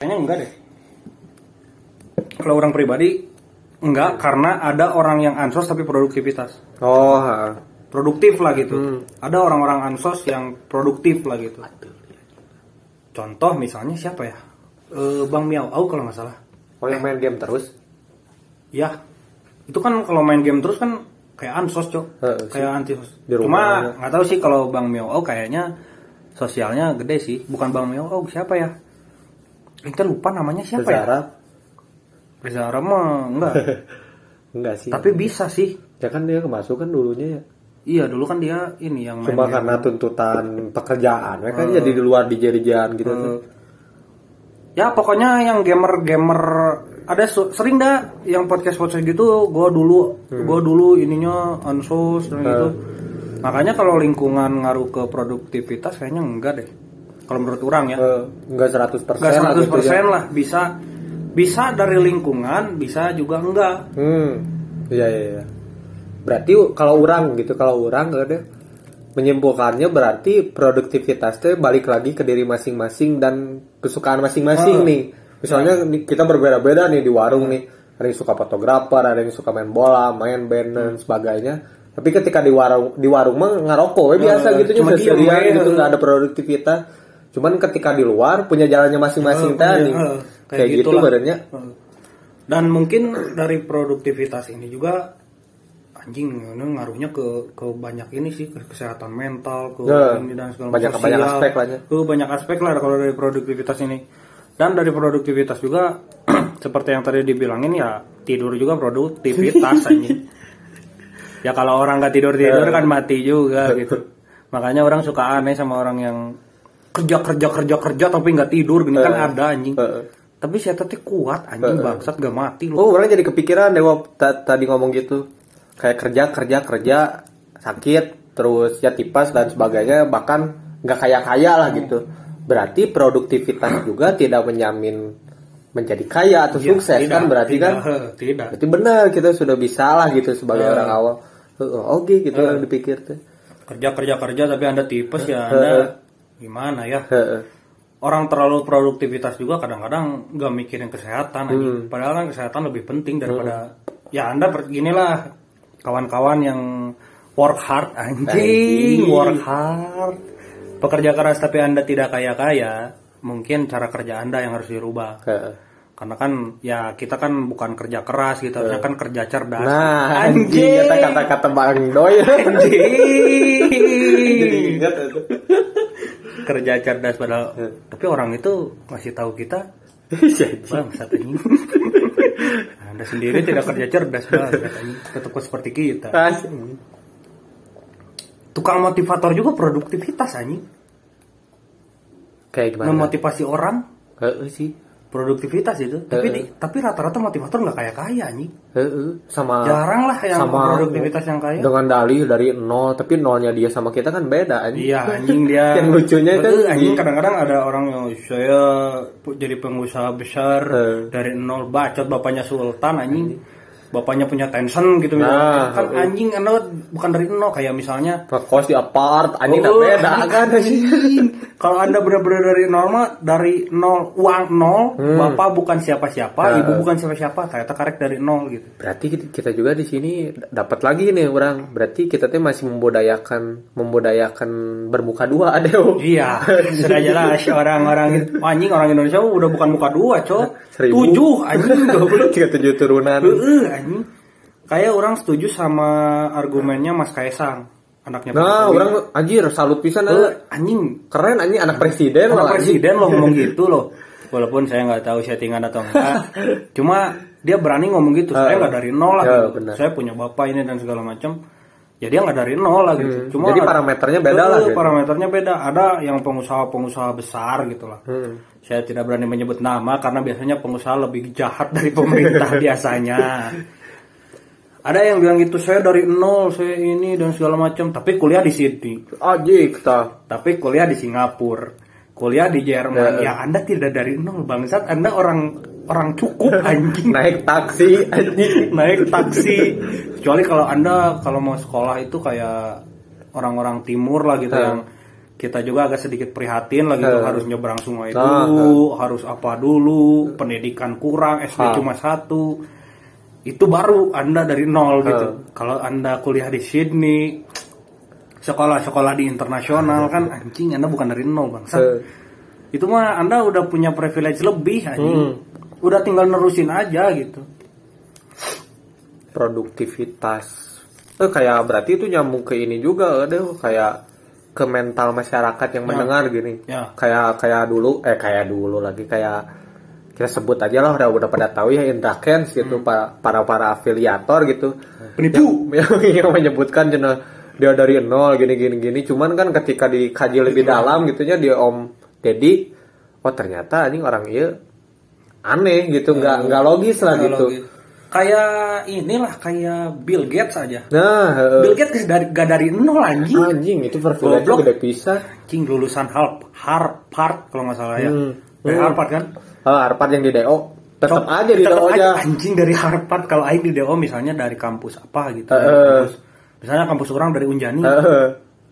Kayaknya enggak deh. Kalau orang pribadi enggak karena ada orang yang ansos tapi produktivitas. Oh, ha. Produktif lah gitu. Hmm. Ada orang-orang ansos yang produktif lah gitu. Contoh misalnya siapa ya? Eh, Bang Miao Au kalau nggak salah. oh yang main game terus. Ya. Itu kan kalau main game terus kan kayak ansos, Cok. Sih. kayak anti Cuma nggak tahu sih kalau Bang Miao Au kayaknya sosialnya gede sih. Bukan Bang Miao Au siapa ya? Kita lupa namanya siapa ya? Zara? Reza Arab mah enggak. Enggak sih. Tapi bisa sih. ya kan dia kemasukan dulunya ya. Iya dulu kan dia ini yang main Cuma game. karena tuntutan pekerjaan, ya kan jadi di luar dijadi-jadian gitu. tuh. Eh, ya pokoknya yang gamer-gamer ada sering dah yang podcast podcast gitu gua dulu Hmm. gua dulu ininya ansos dan gitu. Makanya kalau lingkungan ngaruh ke produktivitas kayaknya enggak deh. Kalau menurut orang ya. Eh, enggak 100% Enggak 100% gitu ya. lah bisa bisa dari lingkungan, bisa juga enggak. Hmm. Iya iya iya. Berarti kalau orang gitu, kalau orang ada menyimpulkannya berarti produktivitas itu balik lagi ke diri masing-masing dan kesukaan masing-masing Ah. nih. Misalnya nih, kita berbeda-beda nih di warung nih. Ada yang suka fotografer, ada yang suka main bola, main band dan sebagainya. Tapi ketika di warung di warung mah ngerokok we biasa Ah, gitu cuma we. gitu nggak ada produktivitas. Cuman ketika di luar punya jalannya masing-masing Ah, tadi. ah, Kayak, kayak gitu badannya. Dan mungkin dari produktivitas ini juga anjing ini ngaruhnya ke ke banyak ini sih ke kesehatan mental ke Ya, ini dan segala banyak- macam banyak sosial. aspek lah ya. Ke banyak aspek lah kalau dari produktivitas ini. Dan dari produktivitas juga seperti yang tadi dibilangin ya tidur juga produktivitas anjing. Ya kalau orang nggak tidur tidur kan mati juga gitu. Makanya orang suka aneh sama orang yang kerja kerja kerja kerja tapi nggak tidur gini kan ada anjing. Heeh. Tapi saya tadi kuat anjing bangsat gak mati loh. Oh, orang jadi kepikiran ta- tadi ngomong gitu. Kayak kerja, kerja, kerja, sakit, terus ya tipes dan sebagainya, bahkan nggak kaya-kaya lah gitu. Berarti produktivitas juga tidak menjamin menjadi kaya atau sukses Iya, Tidak, kan berarti tidak, kan? Tidak. Berarti benar kita sudah bisa lah gitu sebagai Eh. orang. Heeh, Oke gitu orang dipikir tuh. Kerja kerja kerja tapi anda tipes ya anda gimana ya? Heeh. Orang terlalu produktivitas juga kadang-kadang nggak mikirin kesehatan. Hmm. Padahal kan kesehatan lebih penting daripada ya anda per- ginilah kawan-kawan yang work hard anjing, Anjing. work hard. Pekerja keras tapi anda tidak kaya-kaya, mungkin cara kerja anda yang harus dirubah. Heeh. Karena kan ya kita kan bukan kerja keras gitu, harusnya kan kerja cerdas. Nah, anjing kata kata-kata Bang Doy. Jadi Anjing. ingat itu. Kerja cerdas padahal. Tapi orang itu ngasih tahu kita bang saat ini. Anda sendiri tidak kerja cerdas bang tetap seperti kita. Asik. tukang motivator juga produktivitas anjing. Kayak gimana? memotivasi orang. Heeh sih. Produktivitas itu tapi di- tapi rata-rata motivator nggak kaya kaya anjing Heeh, sama jarang lah yang sama produktivitas yang kaya dengan dalih dari nol tapi nolnya dia sama kita kan beda anjing. Iya anjing dia. Yang lucunya kan Eh, anjing kadang-kadang ada orang yang saya jadi pengusaha besar Eh. dari nol bacot bapaknya sultan anjing. Bapaknya punya Tencent gitu Nah, kan eh. anjing anda bukan dari nol kayak misalnya ngekos di apart anjing Oh, beda kan. Kalau anda benar-benar dari nol mah dari nol uang nol, Hmm. bapak bukan siapa-siapa, Nah. ibu bukan siapa-siapa, ternyata karek dari nol gitu. Berarti kita- juga di sini dapat lagi nih orang. Berarti kita tuh masih membudayakan membudayakan bermuka dua adeo. Iya, sudah jelas orang-orang anjing orang Indonesia udah bukan muka dua, cok. Tujuh anjing goblok. Tiga tujuh turunan. Anjing. Kayak orang setuju sama argumennya Mas Kaisang, anaknya Pak Nah, Jokowi. orang anjir salut pisan eh. anjing, Keren anjing anak presiden anak anjing. presiden loh ngomong gitu loh. Walaupun saya nggak tahu settingan atau enggak, cuma dia berani ngomong gitu. Saya nggak dari nol lah. Ya, gitu. Saya punya bapak ini dan segala macam. Ya dia nggak dari nol lah gitu. Cuma Hmm. Jadi parameternya beda lah, gitu. Parameternya beda. Ada yang pengusaha-pengusaha besar gitu lah. Hmm. Saya tidak berani menyebut nama karena biasanya pengusaha lebih jahat dari pemerintah biasanya. Ada yang bilang gitu saya dari nol, saya ini dan segala macam, tapi kuliah di Sydney, Anjing kita. tapi kuliah di Singapura, kuliah di Jerman. Ya Anda tidak dari nol bangsat, Anda orang orang cukup anjing. Naik taksi anjing. Naik taksi. Kecuali kalau Anda kalau mau sekolah itu kayak orang-orang timur lah gitu Hmm. yang kita juga agak sedikit prihatin lah gitu harus nyebrang sungai Nah, dulu harus apa dulu pendidikan kurang SD cuma satu itu baru anda dari nol gitu kalau anda kuliah di Sydney sekolah-sekolah di internasional kan anjing anda bukan dari nol bang Eh, itu mah anda udah punya privilege lebih anjing Hmm. Udah tinggal nerusin aja gitu. Produktivitas. Eh kayak berarti itu nyambung ke ini juga deh kayak ke mental masyarakat yang Ya. mendengar gini. Ya. kayak kayak dulu eh kayak dulu lagi kayak kita sebut aja lah udah udah pada tahu ya Indra Kens gitu para para para afiliator gitu. Penipu. Yang, yang menyebutkan jenis dia dari nol gini gini gini. Cuman kan ketika dikaji lebih dalam gitunya dia Om Dedi oh ternyata anjing orang iya aneh gitu nggak nggak logis lah gitu. Kalau kayak inilah kayak Bill Gates aja. Nah heeh. Bill Gates dari gak dari nol anjing. Anjing itu Goblok. gede pisah. Anjing lulusan Harp- Harvard kalau nggak salah ya. Hmm. dari Hmm. Harvard kan? Oh, Harvard yang di DO tetap Cok, aja di DO aja. Anjing dari Harvard kalau aing di DO misalnya dari kampus apa gitu. Heeh. Kampus- misalnya kampus orang dari Unjani. Heeh.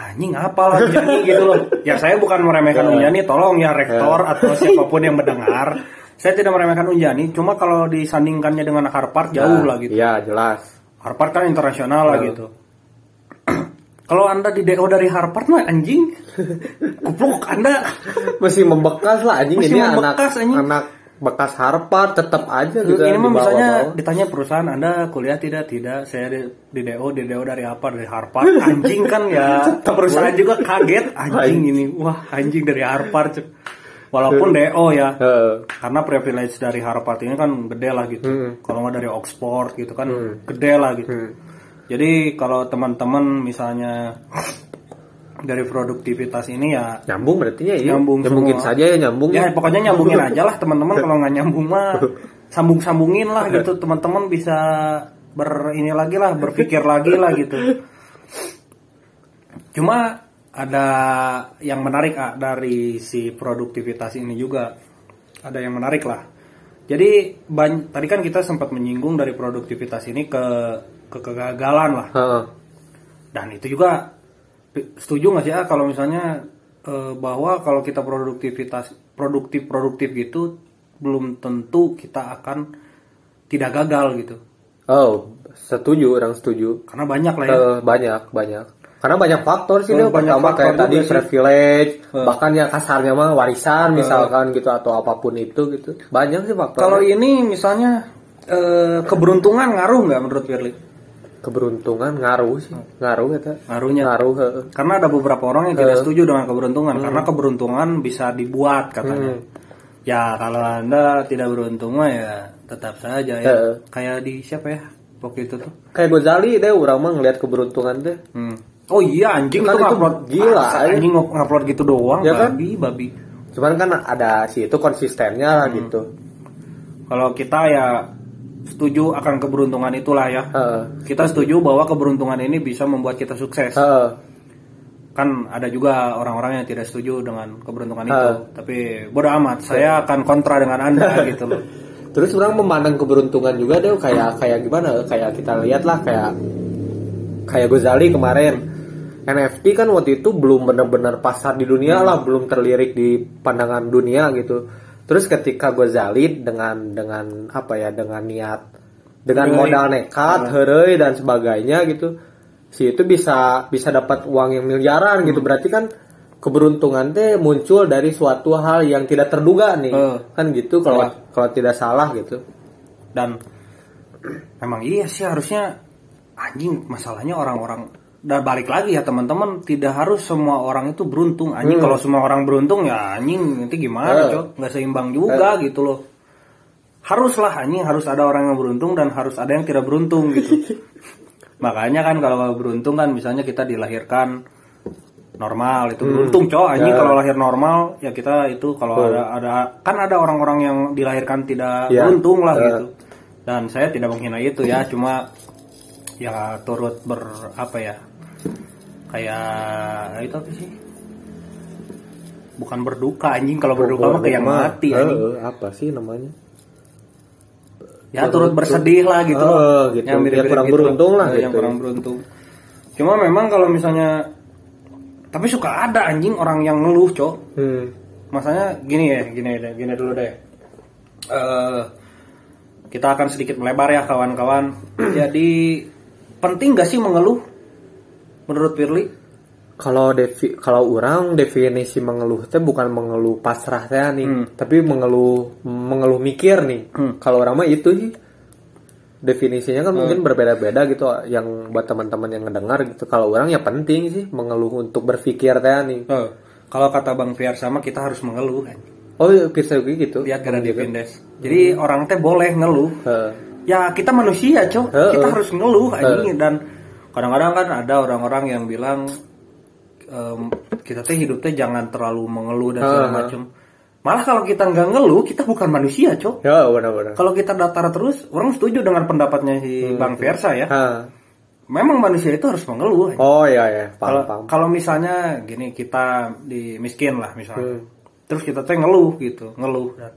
anjing apa lah Unjani gitu loh. Ya saya bukan meremehkan. Unjani tolong ya rektor atau siapa pun yang mendengar saya tidak meremehkan Unjani cuma kalau disandingkannya dengan Harvard jauh lah gitu. Iya jelas. Harvard kan internasional lah Ya. gitu. Kalau anda di DO dari Harvard mah anjing. Kupluk anda. Masih membekas lah anjing. Masih ini anak membekas, anjing. anak bekas Harvard tetap aja gitu ini mah misalnya ditanya perusahaan anda kuliah tidak? Tidak saya di, di DO di DO dari apa dari Harvard anjing kan ya. Perusahaan juga kaget. Anjing ini. Wah anjing dari Harvard. Walaupun DO ya Heeh. karena privilege dari Harvard ini kan gede lah gitu Hmm. kalau nggak dari Oxford gitu kan gede lah gitu Hmm. jadi kalau teman-teman misalnya dari produktivitas ini ya nyambung berarti ya iya. Nyambung ya mungkin semua. saja ya nyambung ya pokoknya nyambungin aja lah teman-teman kalau nggak nyambung mah sambung-sambungin lah gitu teman-teman bisa ber ini lagi lah berpikir lagi lah gitu cuma ada yang menarik ah, dari si produktivitas ini juga. Ada yang menarik lah. Jadi ban- tadi kan kita sempat menyinggung dari produktivitas ini ke ke kegagalan lah. Dan itu juga setuju nggak sih ah kalau misalnya eh, bahwa kalau kita produktivitas produktif produktif gitu belum tentu kita akan tidak gagal gitu? Oh setuju orang setuju. Karena banyak lah ya. Eh, banyak banyak karena banyak faktor sih Eh, dia banyak pertama faktor kayak tadi sih. privilege Eh. bahkan ya kasarnya mah warisan misalkan gitu atau apa pun itu gitu. Banyak sih faktor kalau ini misalnya eh, keberuntungan ngaruh nggak menurut Firly? Keberuntungan ngaruh sih. Ngaruh ya ngaruhnya? Ngaruh heeh. karena ada beberapa orang yang tidak setuju dengan keberuntungan karena keberuntungan bisa dibuat katanya. Ya kalau anda tidak beruntung mah ya tetap saja ya. Heeh. kayak di siapa ya waktu itu tuh? Kayak Gozali deh orang mah ngeliat keberuntungan deh Hmm. Oh iya anjing Kan itu ngupload gila, anjing ng- ngupload gitu doang Ya kan? babi babi. cuman kan ada si itu konsistennya lah gitu Kalau kita ya setuju akan keberuntungan itulah ya. Heeh. Kita setuju bahwa keberuntungan ini bisa membuat kita sukses. Heeh. Kan ada juga orang-orang yang tidak setuju dengan keberuntungan Ha. itu. Tapi bodoh amat, saya akan kontra dengan Anda gitu loh. Terus orang memandang keberuntungan juga deh kayak kayak gimana? Kayak kita lihat lah kayak kayak Gozali kemarin. NFT kan waktu itu belum benar-benar pasar di dunia lah, belum terlirik di pandangan dunia gitu. Terus ketika Gozali dengan dengan apa ya dengan niat dengan Heureuy. modal nekat, heureuy dan sebagainya gitu. Si itu bisa bisa dapat uang yang miliaran gitu. Berarti kan keberuntungan teh muncul dari suatu hal yang tidak terduga nih. Eh. Kan gitu kalau Ya. kalau tidak salah gitu. Dan memang iya sih harusnya anjing masalahnya orang-orang dan balik lagi ya teman-teman tidak harus semua orang itu beruntung. Anjing kalau semua orang beruntung ya anjing nanti gimana Hmm. Cok? Nggak seimbang juga gitu loh. Haruslah anjing harus ada orang yang beruntung dan harus ada yang tidak beruntung gitu. Makanya kan kalau beruntung kan misalnya kita dilahirkan normal itu beruntung cok. Anjing Ya. kalau lahir normal ya kita itu kalau ada ada kan ada orang-orang yang dilahirkan tidak Ya. beruntung lah Ya. gitu. Dan saya tidak menghina itu ya cuma ya turut ber apa ya kayak itu apa sih bukan berduka anjing kalau berduka mah kayak mati Eh, anjing apa sih namanya? ya turut bersedih lah gitu Oh, gitu. Yang mirip-mirip Ya, kurang gitu. beruntung lah Ya, yang gitu. kurang beruntung cuma memang kalau misalnya tapi suka ada anjing orang yang ngeluh cok Hmm. masanya gini ya gini deh gini dulu deh Eh, kita akan sedikit melebar ya kawan-kawan jadi penting gak sih mengeluh menurut Firly Kalau defi kalau orang definisi mengeluh teh bukan mengeluh pasrah teh nih, Hmm. tapi mengeluh mengeluh mikir nih. Hmm. Kalau orang mah itu sih definisinya kan mungkin berbeda-beda gitu yang buat teman-teman yang ngedengar gitu. Kalau orang ya penting sih mengeluh untuk berpikir teh nih. Eh, kalau kata Bang Fiar sama kita harus mengeluh anjing. Oh, iya, bisa gitu. lihat karena Devindes jadi orang teh boleh ngeluh Heeh. ya kita manusia cok Heeh. kita harus ngeluh anjing dan kadang-kadang kan ada orang-orang yang bilang em, kita teh hidup teh jangan terlalu mengeluh dan segala macam malah kalau kita nggak ngeluh kita bukan manusia cok Ya, benar-benar. kalau kita datar terus orang setuju dengan pendapatnya si Hmm. Bang Versa ya Hah. memang manusia itu harus mengeluh anjing. Oh iya ya, kalau paham paham. kalau misalnya gini kita di miskin lah misalnya Hmm. terus kita teh ngeluh gitu ngeluh dan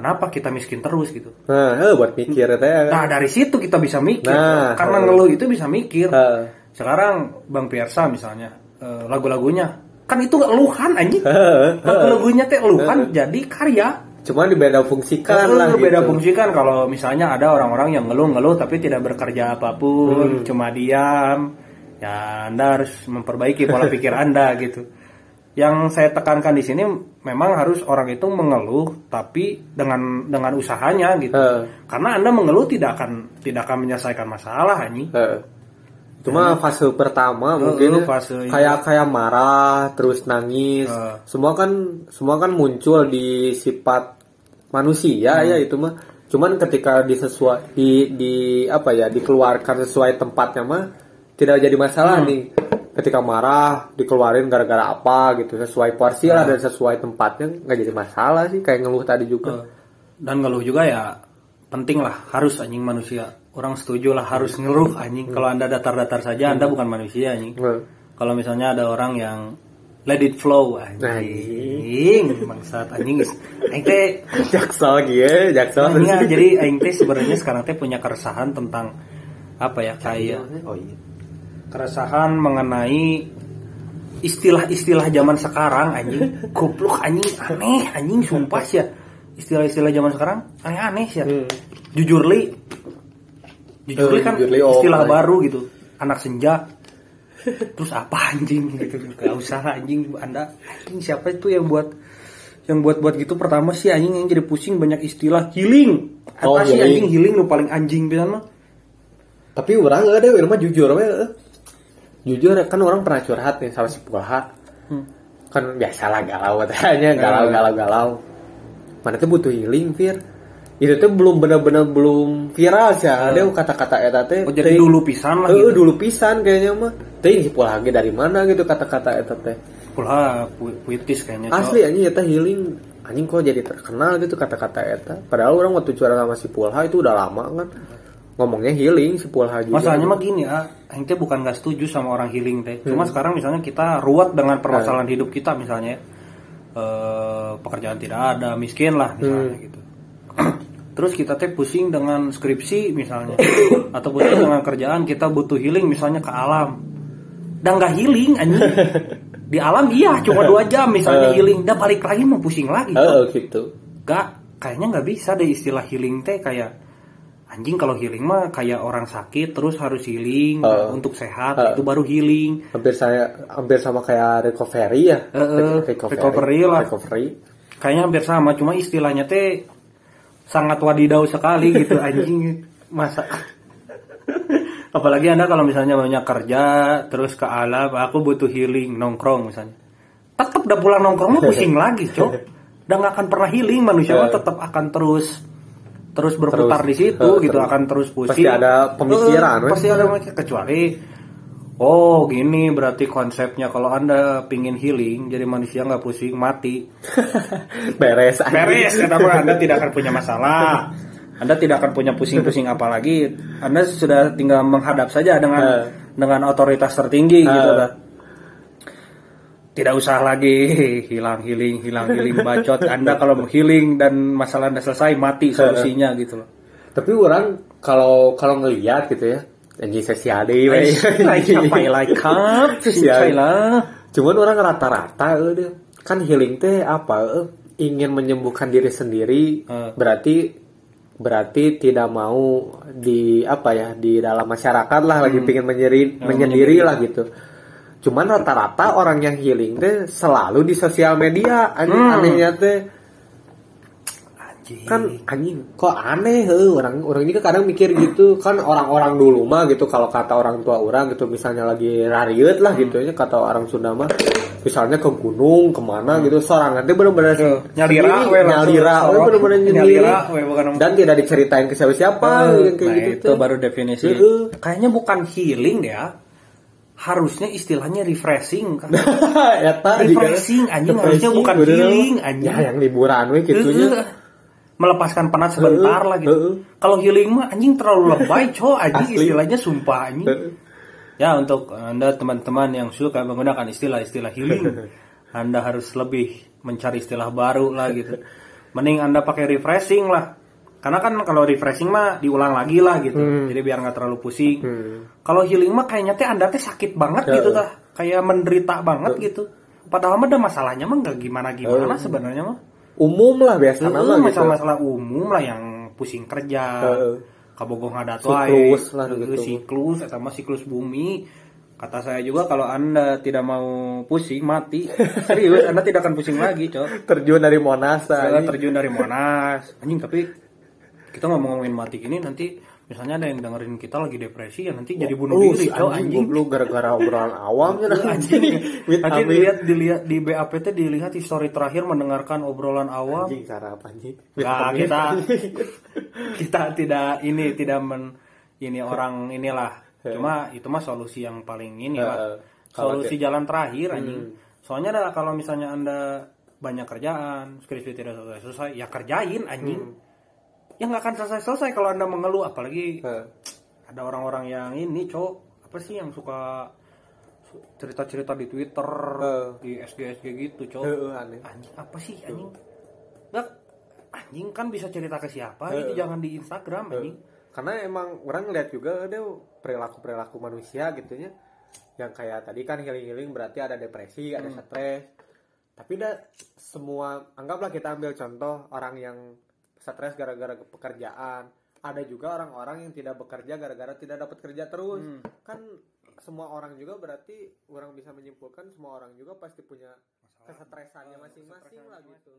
kenapa kita miskin terus gitu Nah, eh, buat mikir teh kan. Nah dari situ kita bisa mikir, Nah, karena heeh. ngeluh itu bisa mikir. Heeh. Sekarang Bang Piersa misalnya eh, lagu-lagunya kan itu eluhan anjing. Lagu-lagunya teh eluhan jadi karya. Cuma dibeda fungsikan Kan lah gitu. beda fungsikan kalau misalnya ada orang-orang yang ngeluh-ngeluh tapi tidak bekerja Hmm. apa pun, cuma diam. Ya Anda harus memperbaiki pola pikir Anda gitu. Yang saya tekankan di sini memang harus orang itu mengeluh tapi dengan dengan usahanya gitu. Heeh. Karena Anda mengeluh tidak akan tidak akan menyelesaikan masalah anjing. Heeh. Cuma fase pertama Heeh, mungkin fase ini. kayak kayak marah terus nangis Heeh. semua kan semua kan muncul di sifat manusia ya itu mah cuman ketika disesuai di di apa ya dikeluarkan sesuai tempatnya mah tidak jadi masalah nih ketika marah dikeluarin gara-gara apa gitu sesuai porsi lah dan sesuai tempatnya nggak jadi masalah sih kayak ngeluh tadi juga Dan ngeluh juga ya penting lah harus anjing manusia. Orang setuju lah harus ngeluh anjing. Kalau Anda datar-datar saja Anda bukan manusia anjing. Heeh. Kalau misalnya ada orang yang let it flow anjing. Bangsat anjing. Aing teh jaksel gitu ya jaksel Iya, jadi aing teh sebenarnya sekarang teh punya keresahan tentang apa ya kayak oh iya keresahan mengenai istilah-istilah zaman sekarang anjing. Goblok anjing. Aneh anjing sumpah sih ya. Istilah-istilah zaman sekarang aneh-aneh sih ya. Hmm. jujur li. Jujur li Eh, kan jujur li, oh, istilah my. baru gitu. Anak senja. Terus apa anjing? Gitu. Gak usah anjing. Anda anjing siapa itu yang buat yang buat buat gitu? Pertama sih anjing yang jadi pusing banyak istilah healing. Apa Oh, sih anjing? Healing lu paling anjing bisa mah Tapi orang ada, orang mah jujur we. Jujur kan orang pernah curhat nih sama si Pulha. Hmm. Kan biasalah galau katanya, galau galau galau. Mana tuh butuh healing, Fir. Itu tuh belum benar-benar belum viral sih. Ada kata-kata eta teh. oh jadi dulu pisan lah Eh, gitu dulu pisan kayaknya mah. Teh si Pulha dari mana gitu kata-kata eta teh. pula pu- puitis kayaknya. Asli anjing eta healing anjing kok jadi terkenal gitu kata-kata eta. Padahal orang waktu curhat sama si Pulha itu udah lama kan. Ngomongnya healing si Pulha juga. Masalahnya mah gini ah, Aing teh bukan gak setuju sama orang healing teh. Cuma sekarang misalnya kita ruwet dengan permasalahan hidup kita misalnya, eh, pekerjaan tidak ada, miskin lah misalnya gitu. Terus kita teh pusing dengan skripsi misalnya, atau pusing dengan kerjaan kita butuh healing misalnya ke alam. Dan nggak healing anjing. Di alam iya cuma dua jam misalnya healing, dan balik lagi mau pusing lagi. Heeh gitu. Gak, kayaknya nggak bisa deh istilah healing teh kayak anjing kalau healing mah kayak orang sakit terus harus healing Uh. untuk sehat Uh. itu baru healing. hampir saya hampir sama kayak recovery ya Eh, eh, recovery lah. recovery Kayaknya hampir sama, cuma istilahnya teh sangat wadidaw sekali gitu anjing masa. Apalagi anda kalau misalnya banyak kerja terus ke alam, aku butuh healing nongkrong misalnya. Tetap udah pulang nongkrong mah pusing lagi, cok. Udah nggak akan pernah healing manusia Eh. tetap akan terus terus berputar Terus, di situ eh, gitu terus. akan terus pusing. Pasti ada pemikiran, Eh, weh. pasti ada pemikiran. kecuali Oh gini berarti konsepnya kalau anda pingin healing jadi manusia nggak pusing mati beres beres kenapa anda tidak akan punya masalah anda tidak akan punya pusing-pusing apalagi anda sudah tinggal menghadap saja dengan Eh. dengan otoritas tertinggi gitu Eh. Tidak usah lagi. Hilang healing hilang healing bacot. Anda kalau mau healing dan masalah anda selesai mati solusinya gitu loh. Tapi orang kalau kalau ngelihat gitu ya anjing sesi ada Like siapa like Sial. lah cuman orang rata-rata eh, kan healing teh apa eh, ingin menyembuhkan diri sendiri Eh. berarti berarti tidak mau di apa ya di dalam masyarakat lah lagi pengen menyendiri menyendiri. lah gitu cuman rata-rata orang yang healing teh selalu di sosial media aneh Hmm. anehnya teh Anjing. kan anjing kok aneh heuh orang orang ini kan kadang mikir gitu kan orang-orang dulu mah gitu kalau kata orang tua orang gitu misalnya lagi rariut lah gitu ya kata orang Sunda mah misalnya ke gunung ke mana gitu sorangan teh bener-bener Nyalira, we, nyalira we, bener-bener nyendiri Nyalira, dan tidak diceritain ke siapa-siapa kayak nah, gitu itu baru definisi. Heeh. Kayaknya bukan healing deh ya. Harusnya istilahnya refreshing kan. Refreshing, juga- anjing, refreshing, harusnya bukan bener. healing, anjing. ya yang liburan we gitunya Heeh. melepaskan penat sebentar lah gitu. Kalau healing mah anjing terlalu lebay, cow anjing Asli. istilahnya sumpah anjing. Ya untuk Anda teman-teman yang suka menggunakan istilah-istilah healing, Anda harus lebih mencari istilah baru lah gitu. Mending Anda pakai refreshing lah. Karena kan kalau refreshing mah diulang lagi lah gitu. Jadi biar nggak terlalu pusing. Hmm. Kalau healing mah kayaknya teh Anda teh sakit banget Ya. gitu tah. Kayak menderita banget gitu. Padahal mah ada masalahnya mah nggak gimana-gimana sebenarnya mah. umum lah biasa Heeh, nama gitu masalah-masalah umum lah yang pusing kerja. Heeh. Kabogong ada Siklus lah gitu. siklus atau mah siklus bumi. Kata saya juga kalau Anda tidak mau pusing mati. Serius, Anda tidak akan pusing lagi, Cok. terjun dari Monas Saya terjun dari Monas. Anjing tapi kita ngomong-ngomongin mati ini nanti misalnya ada yang dengerin kita lagi depresi ya nanti jadi bunuh Oh, diri, si anjing anjing. goblok gara-gara obrolan awam ya Anjing. Nanti dilihat dilihat di BAPT dilihat histori terakhir mendengarkan obrolan awam. anjing cara apa anjing Nah, kita kita tidak ini tidak men ini orang inilah. Cuma itu mah solusi yang paling ini lah. Solusi jalan terakhir anjing. Soalnya adalah kalau misalnya Anda banyak kerjaan, skripsi tidak selesai-selesai, ya kerjain anjing. Ya nggak akan selesai-selesai kalau Anda mengeluh apalagi Heeh. ada orang-orang yang ini, Cok. Apa sih yang suka cerita-cerita di Twitter, Heeh. di SG-SG gitu, Cok Heeh, aneh. Anjing apa sih anjing? Nggak anjing kan bisa cerita ke siapa? Itu jangan di Instagram anjing. Karena emang orang lihat juga ada perilaku perilaku manusia gitu ya. Yang kayak tadi kan healing healing berarti ada depresi ada stres. Tapi dah semua anggaplah kita ambil contoh orang yang stres gara-gara pekerjaan. Ada juga orang-orang yang tidak bekerja gara-gara tidak dapat kerja terus. Kan semua orang juga berarti orang bisa menyimpulkan semua orang juga pasti punya kesetresannya masing-masing lah gitu